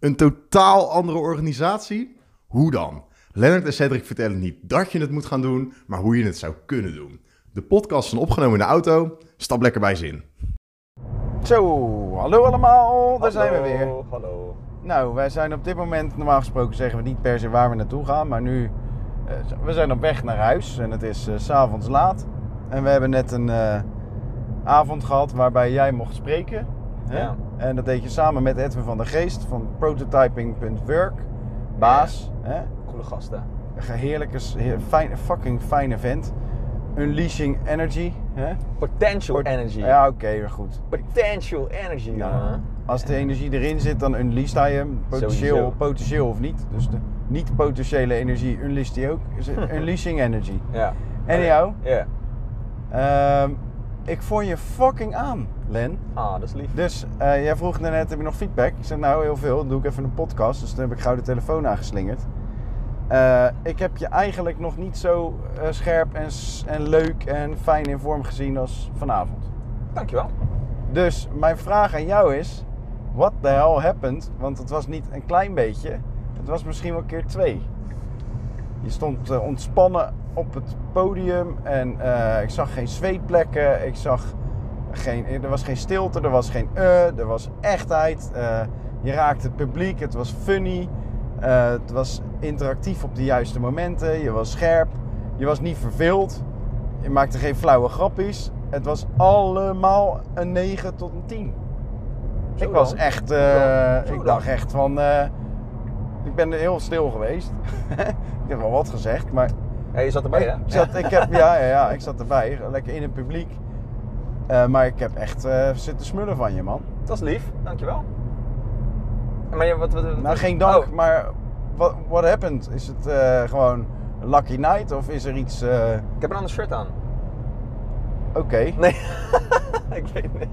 Een totaal andere organisatie? Hoe dan? Lennart en Cedric vertellen niet dat je het moet gaan doen, maar hoe je het zou kunnen doen. De podcast is opgenomen in de auto. Stap lekker bij zin. Zo, hallo allemaal, daar zijn we weer. Hallo. Nou, wij zijn op dit moment, normaal gesproken zeggen we niet per se waar we naartoe gaan, maar nu, eh, we zijn op weg naar huis en het is s s'avonds laat. En we hebben net een eh, avond gehad waarbij jij mocht spreken. Hè? Ja. En dat deed je samen met Edwin van der Geest van prototyping.work, baas. Hè? Coole gasten. Een heerlijke, fijn, fucking fijne vent. Unleashing Energy. Hè? Potential energy. Ja, oké, goed. Potential energy, Ja. Als de energie erin zit, dan unleasht hij hem. Potentieel, potentieel of niet. Dus de niet-potentiële energie unleasht hij ook. Is unleashing energy. Ja. Anyhow. Ja. Ehm, ik vond je fucking aan, Len. Ah, dat is lief. Dus eh, jij vroeg net, heb je nog feedback? Ik zei, nou heel veel. Dan doe ik even een podcast. Dus toen heb ik gauw de telefoon aangeslingerd. Eh, ik heb je eigenlijk nog niet zo eh, scherp en, en leuk en fijn in vorm gezien als vanavond. Dankjewel. Dus mijn vraag aan jou is: what the hell happened? Want het was niet een klein beetje, het was misschien wel keer twee. Je stond ontspannen op het podium en ik zag geen zweetplekken, ik zag geen, er was geen stilte, er was geen eh, er was echtheid. eh, je raakte het publiek, het was funny, eh, het was interactief op de juiste momenten, je was scherp, je was niet verveeld. Je maakte geen flauwe grappies. Het was allemaal een 9 tot een 10. Zo ik was dan. echt, eh. Zo ik dan. dacht echt van, ik ben heel stil geweest. ik heb wel wat gezegd, maar Ja, je zat erbij, hè? ik, zat, ik, heb, ja, ja, ja, ik zat erbij, lekker in het publiek. Eh, maar ik heb echt eh, zitten smullen van je, man. Dat is lief. Dankjewel. Maar je, wat, wat, wat- Nou, geen dank, Oh, maar what, what happened? Is het eh, gewoon een lucky night of is er iets... ik heb een ander shirt aan. Oké. Nee. ik weet niet.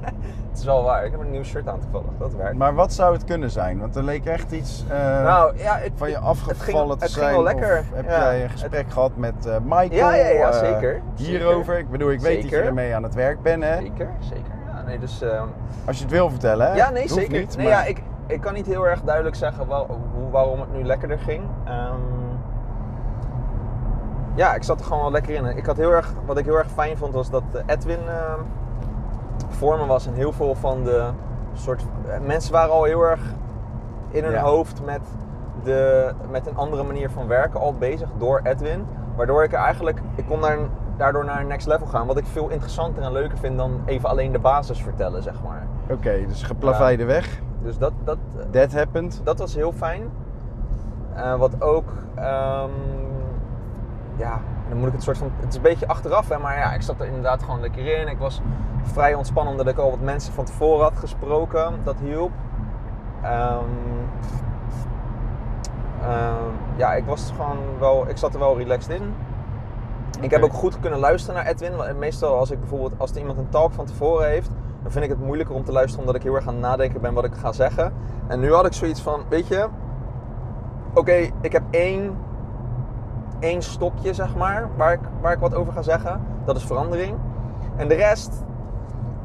Het is wel waar. Ik heb een nieuw shirt aan toevallig. Dat werkt. Maar wat zou het kunnen zijn? Want er leek echt iets... eh, nou, ja, ik, van je het afgevallen ging, te het zijn? ging wel lekker. Of heb Ja, jij een gesprek gehad met eh, Michael? Ja, ja, ja, eh, zeker. Hierover? Ik bedoel, ik weet dat je ermee aan het werk bent, hè? Zeker, zeker. Ja, nee, dus... ehm, Als je het wil vertellen, hè? Ja, nee, Het zeker. Niet, nee, maar- ja, ik, ik kan niet heel erg duidelijk zeggen waar- waarom het nu lekkerder ging. Ehm, ja, ik zat er gewoon wel lekker in. Ik had heel erg, wat ik heel erg fijn vond was dat eh, Edwin ehm, voor me was en heel veel van de soort eh, mensen waren al heel erg in hun Ja. hoofd met, de, met een andere manier van werken al bezig door Edwin. Waardoor ik eigenlijk, ik kon daar, daardoor naar een next level gaan. Wat ik veel interessanter en leuker vind dan even alleen de basis vertellen, zeg maar. Oké, dus geplaveide weg. Dus dat, dat, That happened. dat was heel fijn. Eh, wat ook, ehm, ja, dan moet ik het soort van, het is een beetje achteraf, hè, maar ja, ik zat er inderdaad gewoon lekker in. Ik was vrij ontspannen omdat ik al wat mensen van tevoren had gesproken. Dat hielp. Ehm, ehm, ja, ik was gewoon wel, ik zat er wel relaxed in. Ik heb ook goed kunnen luisteren naar Edwin. want Meestal als ik bijvoorbeeld als er iemand een talk van tevoren heeft, dan vind ik het moeilijker om te luisteren omdat ik heel erg aan het nadenken ben wat ik ga zeggen. En nu had ik zoiets van, weet je, oké, ik heb één, één stokje zeg maar, waar ik, waar ik wat over ga zeggen. Dat is verandering. En de rest,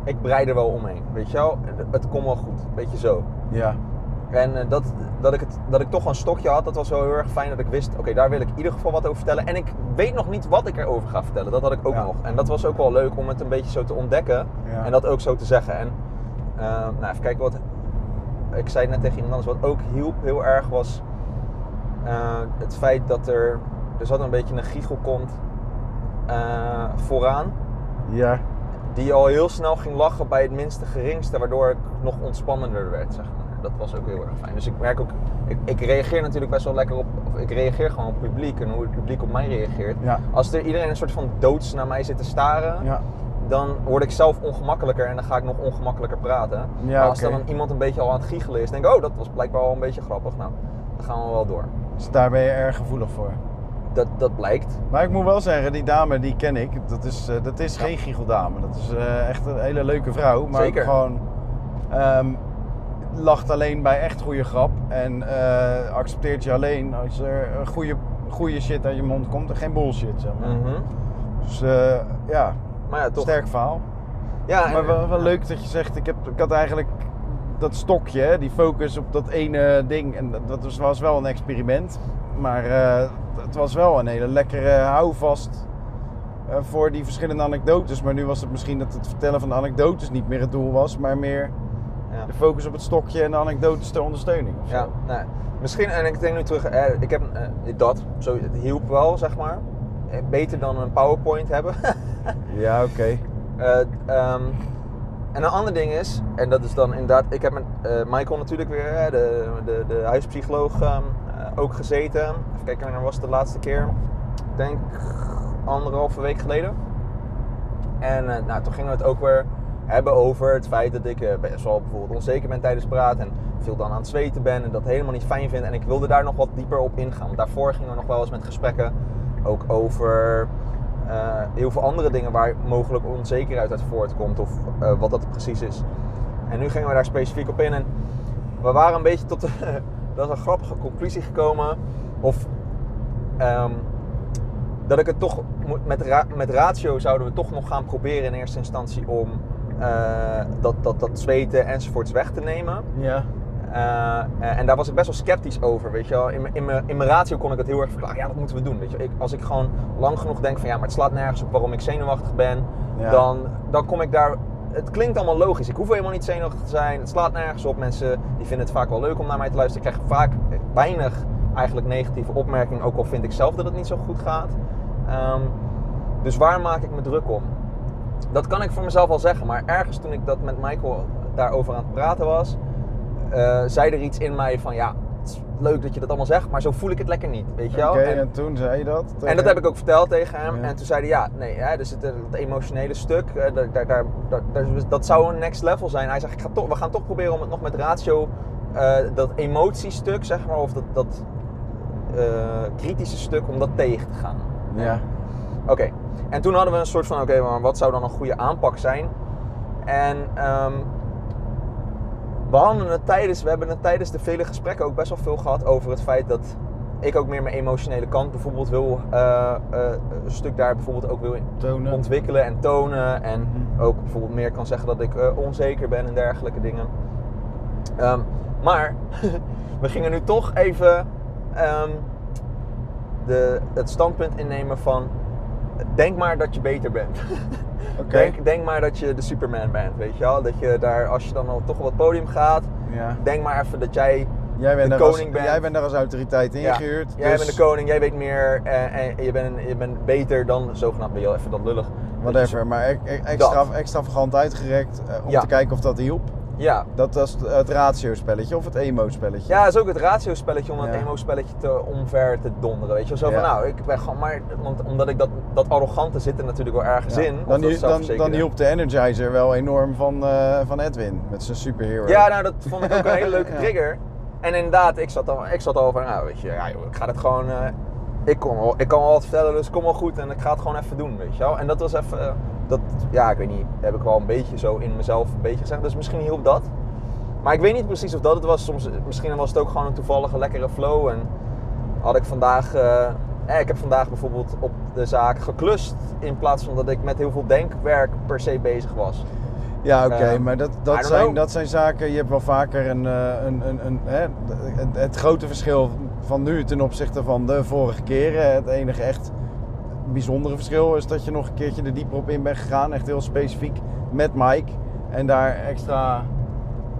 ik breid er wel omheen, weet je wel. Het- komt wel goed, weet je zo. Ja. En eh, dat, dat, ik het, dat ik toch een stokje had, dat was wel heel erg fijn. Dat ik wist, oké, daar wil ik in ieder geval wat over vertellen. En ik weet nog niet wat ik erover ga vertellen. Dat had ik ook Ja. nog. En dat was ook wel leuk om het een beetje zo te ontdekken. Ja. En dat ook zo te zeggen. En eh, nou, even kijken wat... Ik zei het net tegen iemand anders. Wat ook hielp heel erg was... eh, het feit dat er... Er zat een beetje een giechelkont eh, vooraan Ja. die al heel snel ging lachen bij het minste geringste, waardoor ik nog ontspannender werd, zeg maar. Dat was ook heel erg fijn. Dus ik merk ook, ik, ik reageer natuurlijk best wel lekker op, of ik reageer gewoon op het publiek en hoe het publiek op mij reageert. Ja. Als er iedereen een soort van doods naar mij zit te staren, Ja. dan word ik zelf ongemakkelijker en dan ga ik nog ongemakkelijker praten. Ja, maar als dan iemand een beetje al aan het giechelen is, denk ik, oh, dat was blijkbaar al een beetje grappig. Nou, dan gaan we wel door. Dus daar ben je erg gevoelig voor. Dat, dat blijkt. Maar ik moet wel zeggen, die dame die ken ik. Dat is, eh, dat is geen giecheldame. Dat is eh, echt een hele leuke vrouw. Maar Zeker. gewoon ehm, lacht alleen bij echt goede grap. En eh, accepteert je alleen als er goede, goede shit uit je mond komt en geen bullshit. Zeg maar. Mhm. Dus ja, Maar ja, toch. sterk verhaal. Ja, maar wel, wel leuk dat je zegt, ik, heb, ik had eigenlijk dat stokje, die focus op dat ene ding. En dat- was wel een experiment. Maar eh, het was wel een hele lekkere houvast eh, voor die verschillende anekdotes. Maar nu was het misschien dat het vertellen van de anekdotes niet meer het doel was, maar meer Ja. de focus op het stokje en de anekdotes ter ondersteuning. Ja, nee. Misschien, en ik denk nu terug, eh, ik heb eh, dat, zo, het hielp wel, zeg maar. Eh, Beter dan een PowerPoint hebben. ja oké. Eh, ehm, en een ander ding is, en dat is dan inderdaad, ik heb met Michael natuurlijk weer, de, de, de huispsycholoog, ehm, eh, ook gezeten. Even kijken, wanneer was het de laatste keer? Denk anderhalve week geleden. En eh, nou, toen gingen we het ook weer hebben over het feit dat ik eh, best wel bijvoorbeeld onzeker ben tijdens praten en veel dan aan het zweten ben en dat helemaal niet fijn vind. En ik wilde daar nog wat dieper op ingaan. Daarvoor gingen we nog wel eens met gesprekken ook over eh, heel veel andere dingen waar mogelijk onzekerheid uit voortkomt of wat dat precies is. En nu gingen we daar specifiek op in en we waren een beetje tot de, dat is een grappige conclusie gekomen. Of ehm, dat ik het toch met, ra- met ratio zouden we toch nog gaan proberen in eerste instantie om eh, dat, dat, dat zweten enzovoorts weg te nemen. Ja. Eh, en daar was ik best wel sceptisch over, weet je wel. In, mijn- in, mijn- in mijn ratio kon ik het heel erg verklaren. Ja, dat moeten we doen, weet je ik, Als ik gewoon lang genoeg denk van ja, maar het slaat nergens op waarom ik zenuwachtig ben. Ja. Dan, dan kom ik daar... Het klinkt allemaal logisch. Ik hoef helemaal niet zenuwachtig te zijn. Het slaat nergens op. Mensen die vinden het vaak wel leuk om naar mij te luisteren. Ik krijg vaak weinig eigenlijk negatieve opmerkingen. Ook al vind ik zelf dat het niet zo goed gaat. Ehm, dus waar maak ik me druk om? Dat kan ik voor mezelf wel zeggen. Maar ergens toen ik dat met Michael daarover aan het praten was... eh, zei er iets in mij van... Ja, is leuk dat je dat allemaal zegt. Maar zo voel ik het lekker niet. Weet je wel? Oké, En- en toen zei je dat? en dat heb ik ook verteld tegen hem. Ja. En toen zei hij, ja, nee, hè, dus het, emotionele stuk, eh, daar, daar, daar, daar- daar- dat zou een next level zijn. Hij zegt, ik ga toch, we gaan toch proberen om het nog met ratio, eh, dat emotiestuk, zeg maar, of dat, dat eh, kritische stuk, om dat tegen te gaan. Ja. Oké, en toen hadden we een soort van, oké, maar wat zou dan een goede aanpak zijn? En ehm, het tijdens, we hebben het tijdens de vele gesprekken ook best wel veel gehad over het feit dat ik ook meer mijn emotionele kant bijvoorbeeld wil, eh, eh, een stuk daar bijvoorbeeld ook wil Tonen. ontwikkelen en tonen. En Mhm. ook bijvoorbeeld meer kan zeggen dat ik eh, onzeker ben en dergelijke dingen. Ehm, maar we gingen nu toch even ehm, de, het standpunt innemen van denk maar dat je beter bent. Oké. denk, denk maar dat je de Superman bent, weet je wel? Dat je daar, als je dan al toch op het podium gaat, Ja. denk maar even dat jij Jij bent, de als, koning bent. jij bent daar als autoriteit Ja, ingehuurd. Jij dus bent de koning, jij weet meer en, en je, bent, je bent beter dan, zogenaamd ben je wel even dat lullig. Dat je Whatever, maar e- e- extra, Dat. extravagant uitgerekt eh, om Ja. te kijken of dat hielp. Ja, Dat was het, ratio-spelletje of het emo-spelletje. Ja, dat is ook het ratio-spelletje om dat Ja. emo-spelletje te omver te donderen. Weet je, wel. zo van nou, ik ben gewoon maar. Want omdat ik dat, dat arrogante zit er natuurlijk wel ergens Ja. in. Dan, dan, hielp de Energizer wel enorm van, eh, van Edwin met zijn superhero. Ja, nou, dat vond ik ook een hele leuke trigger. En inderdaad, ik zat al, ik zat al van, nou, weet je, ja, joh, ik ga het gewoon. eh, ik, kon wel, ik kan wel wat vertellen, dus kom wel goed en ik ga het gewoon even doen, weet je wel. En dat was even, eh, dat, ja, ik weet niet, heb ik wel een beetje zo in mezelf een beetje gezegd. Dus misschien hielp dat. Maar ik weet niet precies of dat het was. Soms, misschien was het ook gewoon een toevallige lekkere flow. En had ik vandaag, eh, eh, ik heb vandaag bijvoorbeeld op de zaak geklust. In plaats van dat ik met heel veel denkwerk per se bezig was. Ja, oké, Ehm, maar dat, dat, zijn, know. dat zijn zaken. Je hebt wel vaker een. eh, een, een, een hè, het, het grote verschil van nu ten opzichte van de vorige keren. Het enige echt bijzondere verschil is dat je nog een keertje er dieper op in bent gegaan. Echt heel specifiek met Mike. En daar extra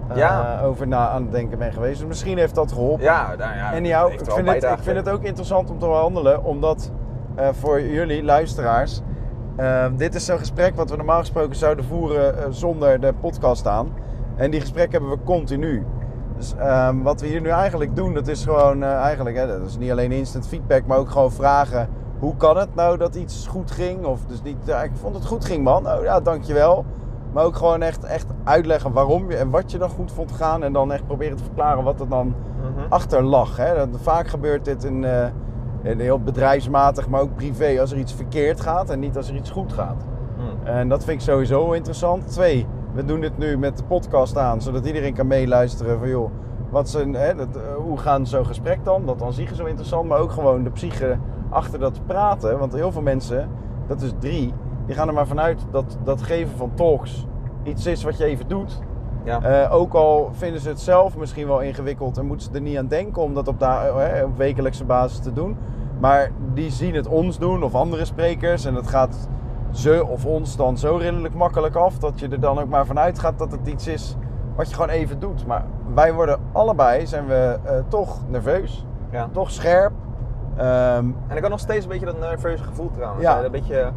eh, Ja. over na aan het denken bent geweest. Dus misschien heeft dat geholpen. Ja, nou ja. En jou, ik vind, het, ik vind het ook interessant om te behandelen, omdat eh, voor jullie luisteraars, eh, dit is zo'n gesprek wat we normaal gesproken zouden voeren eh, zonder de podcast aan. En die gesprekken hebben we continu. Dus ehm, wat we hier nu eigenlijk doen, dat is gewoon eh, eigenlijk, hè, dat is niet alleen instant feedback, maar ook gewoon vragen. Hoe kan het nou dat iets goed ging? Of dus niet, ja, ik vond het goed ging man, oh ja, dankjewel. Maar ook gewoon echt, echt uitleggen waarom je en wat je dan goed vond gaan. En dan echt proberen te verklaren wat er dan Mhm. achter lag. Hè? Dat, vaak gebeurt dit in, eh, in heel bedrijfsmatig, maar ook privé als er iets verkeerd gaat en niet als er iets goed gaat. Hm. En dat vind ik sowieso interessant. Twee, we doen dit nu met de podcast aan, zodat iedereen kan meeluisteren van joh, wat zijn, hè, dat, eh, hoe gaan zo'n gesprek dan? Dat aan zich is zo interessant, maar ook gewoon de psyche achter dat praten. Want heel veel mensen, dat is drie, die gaan er maar vanuit dat dat geven van talks iets is wat je even doet. Ja. Eh, ook al vinden ze het zelf misschien wel ingewikkeld en moeten ze er niet aan denken om dat op, da- eh, op wekelijkse basis te doen. Maar die zien het ons doen of andere sprekers en het gaat ze of ons dan zo redelijk makkelijk af dat je er dan ook maar vanuit gaat dat het iets is wat je gewoon even doet. Maar wij worden allebei, zijn we eh, toch nerveus, Ja. toch scherp. Ehm, En ik had nog steeds een beetje dat nerveuze gevoel trouwens. Ja. Eh, Een beetje,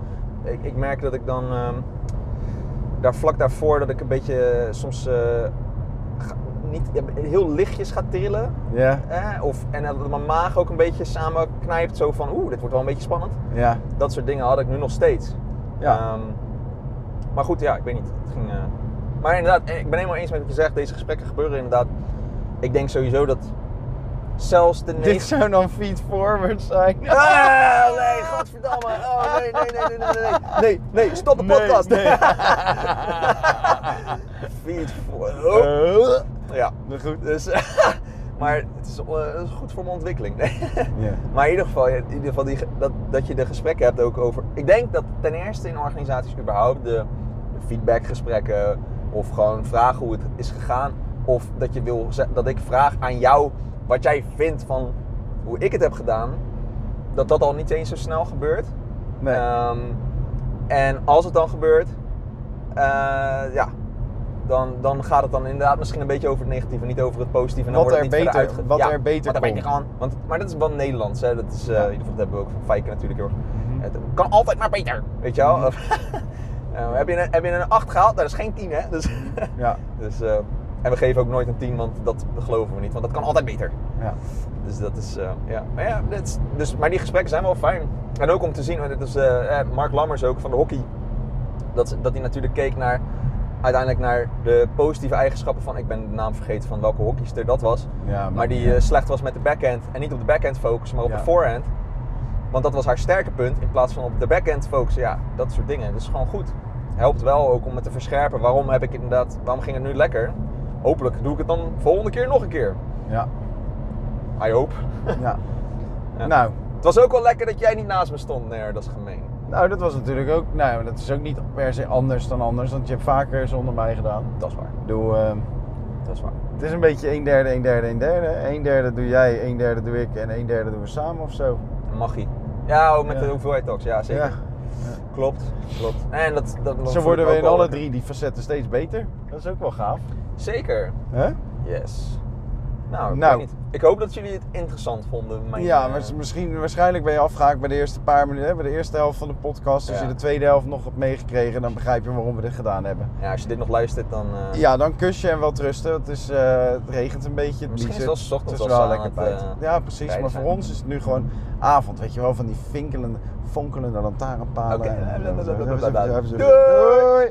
ik, ik merk dat ik dan ehm, daar vlak daarvoor dat ik een beetje eh, soms ga- niet, heel lichtjes ga trillen. ja, Eh, of, en dat mijn maag ook een beetje samen knijpt. Zo van, oeh, dit wordt wel een beetje spannend. ja, Dat soort dingen had ik nu nog steeds. Ja. Ehm, maar goed, ja, ik weet niet. Het ging, eh, Maar inderdaad, eh, ik ben helemaal eens met wat je zegt. Deze gesprekken gebeuren inderdaad. Ik denk sowieso dat zelfs de dit zou dan feed forward zijn. Ah, nee, godverdamme. Oh, nee, nee, nee, nee, nee, nee. Nee, nee, stop de Nee, podcast. nee. Feed for... Oh. Ja, Maar goed. dus... maar het is, eh, het is goed voor mijn ontwikkeling. Maar in ieder geval, in ieder geval die, dat, dat je de gesprekken hebt ook over... Ik denk dat ten eerste in organisaties überhaupt de, de feedbackgesprekken... of gewoon vragen hoe het is gegaan... of dat, je wil, dat ik vraag aan jou wat jij vindt van hoe ik het heb gedaan... dat dat al niet eens zo snel gebeurt. Nee. Ehm, en als het dan gebeurt, eh, ja, dan, dan gaat het dan inderdaad misschien een beetje over het negatieve, niet over het positieve. En dan Wat wordt het er niet verder beter- wat ja, er beter wat er beter kan. Want, maar dat is wel Nederlands, hè. Dat, is, eh, Ja. in ieder geval, dat hebben we ook van Fijken natuurlijk heel. Mhm. Het kan altijd maar beter, weet je wel. Mhm. Eh, heb, je een, heb je een 8 gehaald? Nou, dat is geen 10, hè. Dus, Ja. dus, eh, en we geven ook nooit een 10, want dat geloven we niet. Want dat kan altijd beter. Ja. Dus dat is, ja. Maar ja, is- dus, maar die gesprekken zijn wel fijn. En ook om te zien, want het is Mark Lammers ook van de hockey. Dat, dat hij natuurlijk keek naar, uiteindelijk naar de positieve eigenschappen van, ik ben de naam vergeten van welke hockeyster dat was. Ja, Maar die eh, slecht was met de backhand. En niet op de backhand focussen, maar op Ja. de forehand. Want dat was haar sterke punt. In plaats van op de backhand focussen. Ja, dat soort dingen. Dat is gewoon goed. Helpt wel ook om het te verscherpen. Waarom heb ik inderdaad, waarom ging het nu lekker? Hopelijk doe ik het dan volgende keer nog een keer. Ja. I hope. ja. Ja. Nou, Het was ook wel lekker dat jij niet naast me stond. Nee, dat is gemeen. Nou, dat was natuurlijk ook. Nou, dat is ook niet per se anders dan anders, want je hebt vaker zonder mij gedaan. Dat is waar. Bedoel, ehm, Dat is waar. het is een beetje een derde, een derde, een derde. Een derde doe jij, een derde doe ik en een derde doen we samen of zo. Magie. Ja, ook met Ja. de hoeveelheid talks. Ja, zeker. Ja. Klopt. Klopt. En dat, dat Zo worden we in alle drie die facetten steeds beter. Dat is ook wel gaaf. Zeker. Hè? Yes. Nou, ik Nou. weet niet. Ik hoop dat jullie het interessant vonden. Mijn, ja, eh, misschien, waarschijnlijk ben je afgehaakt bij de eerste paar minuten, bij de eerste helft van de podcast. Als Ja. je de tweede helft nog hebt meegekregen, dan begrijp je waarom we dit gedaan hebben. ja, als je dit nog luistert, dan... eh, Ja, dan kus je en wel trusten. Het, is, eh, het regent een beetje. Het Misschien is het ochtends Het is wel lekker het, buiten. ja, precies. Maar voor ons is het nu gewoon avond. Weet je wel, van die vinkelende, fonkelende lantaarnpalen. Oké. Doei! Doei!